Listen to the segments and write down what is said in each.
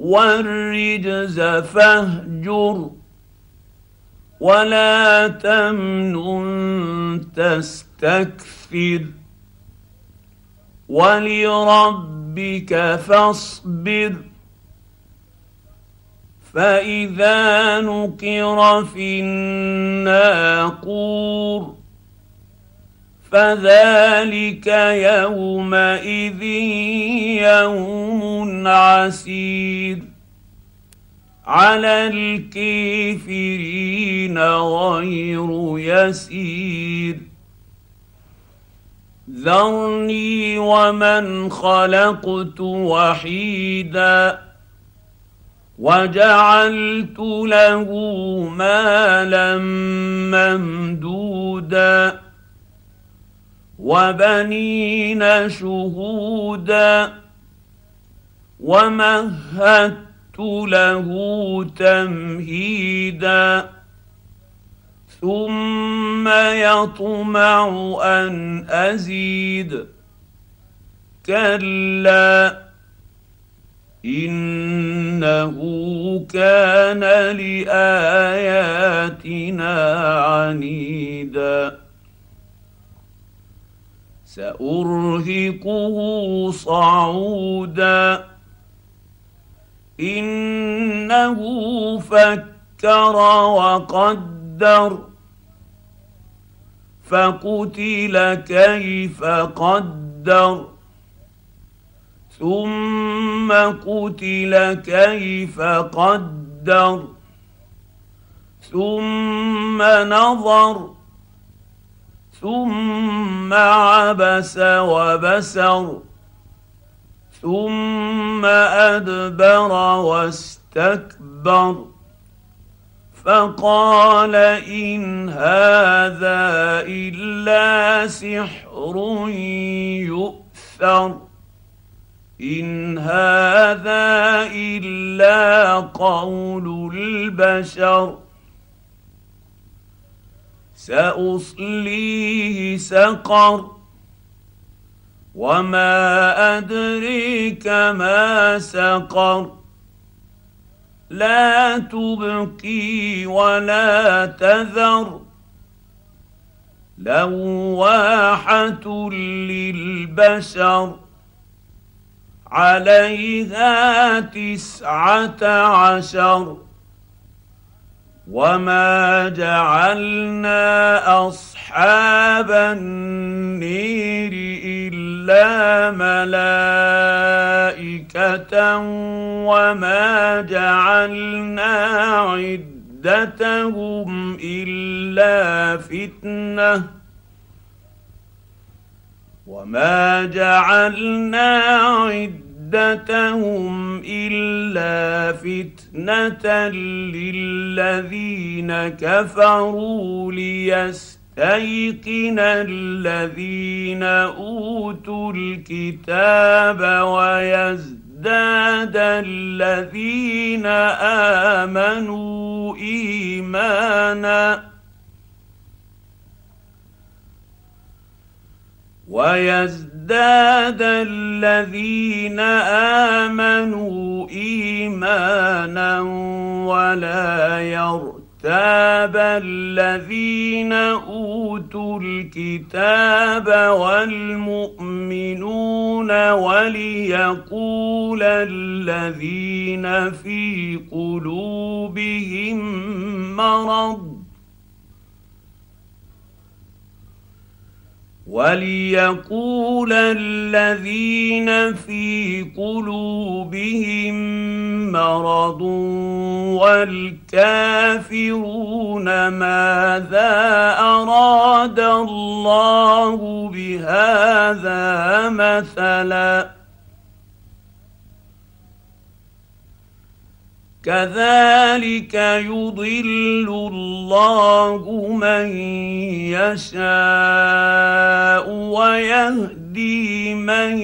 والرجز فاهجر ولا تمنن تستكثر ولربك فاصبر فإذا نقر في الناقور فذلك يومئذ يوم عسير. على الكافرين غير يسير. ذرني ومن خلقت وحيدا وجعلت له مالا ممدودا. وبنين شهودا ومهدت له تمهيدا ثم يطمع أن أزيد كلا إنه كان لآياتنا عنيدا سأرهقه صعودا. إنه فكر وقدر. فقتل كيف قدر. ثم قتل كيف قدر. ثم نظر ثم عبس وبسر ثم أدبر واستكبر. فقال إن هذا إلا سحر يؤثر إن هذا إلا قول البشر. سأصليه سقر. وما أدريك ما سقر. لا تبقي ولا تذر. لواحة للبشر. عليها تسعة عشر. وما جعلنا اصحاب النير الا ملائكه وما جعلنا عدتهم الا فتنه وما جعلنا عدتهم عدتهم الا فتنه للذين كفروا ليستيقن الذين اوتوا الكتاب ويزداد الذين امنوا ايمانا ويزداد الذين آمنوا إيمانا ولا يرتاب الذين أوتوا الكتاب والمؤمنون وليقول الذين في قلوبهم مرض وليقول الذين في قلوبهم مرض والكافرون ماذا أراد الله بهذا مثلا كذلك يضل الله من يشاء ويهدي من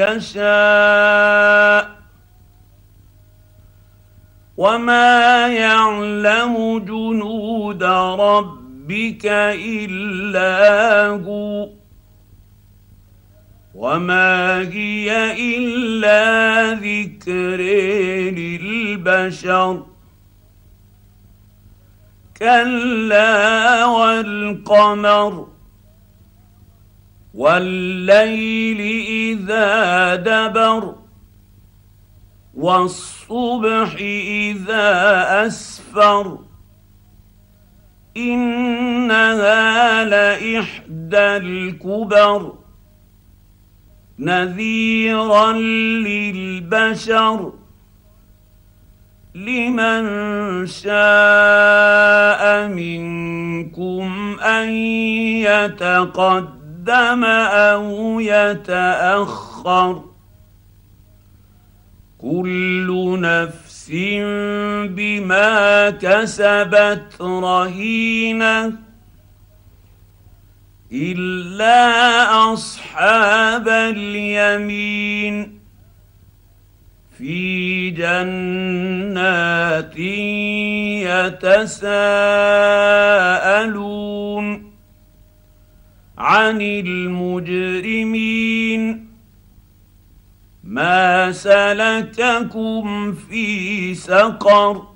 يشاء. وما يعلم جنود ربك إلا هو. وما هي الا ذكر للبشر كلا والقمر والليل اذا دبر والصبح اذا اسفر انها لاحدى الكبر نذيرا للبشر لمن شاء منكم أن يتقدم أو يتأخر. كل نفس بما كسبت رهينة. إلا أصحاب اليمين في جنات يتساءلون عن المجرمين ما سلككم في سقر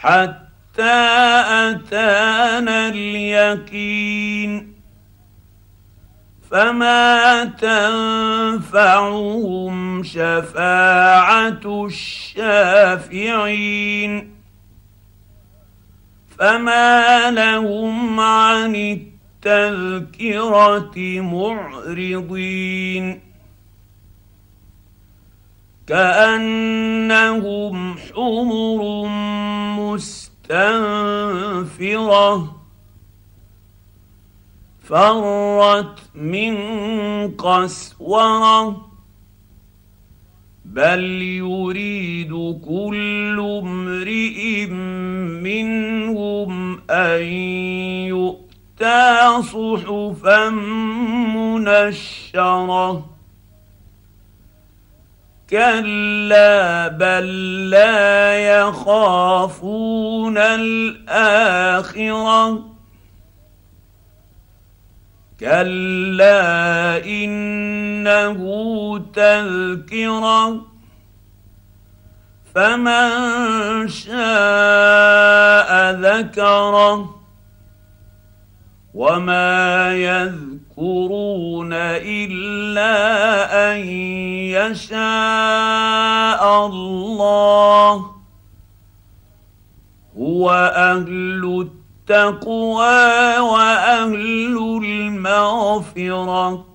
حتى أتانا اليقين. فما تنفعهم شفاعة الشافعين. فما لهم عن التذكرة معرضين. كأنهم حمر مستنفرة فرت من قسورة بل يريد كل امرئ منهم أن يؤتى صحفا منشرة كلا بل لا يخافون الاخره كلا انه تذكره فمن شاء ذكره وما يذكرون الا ان يشاء الله هو أهل التقوى واهل المغفره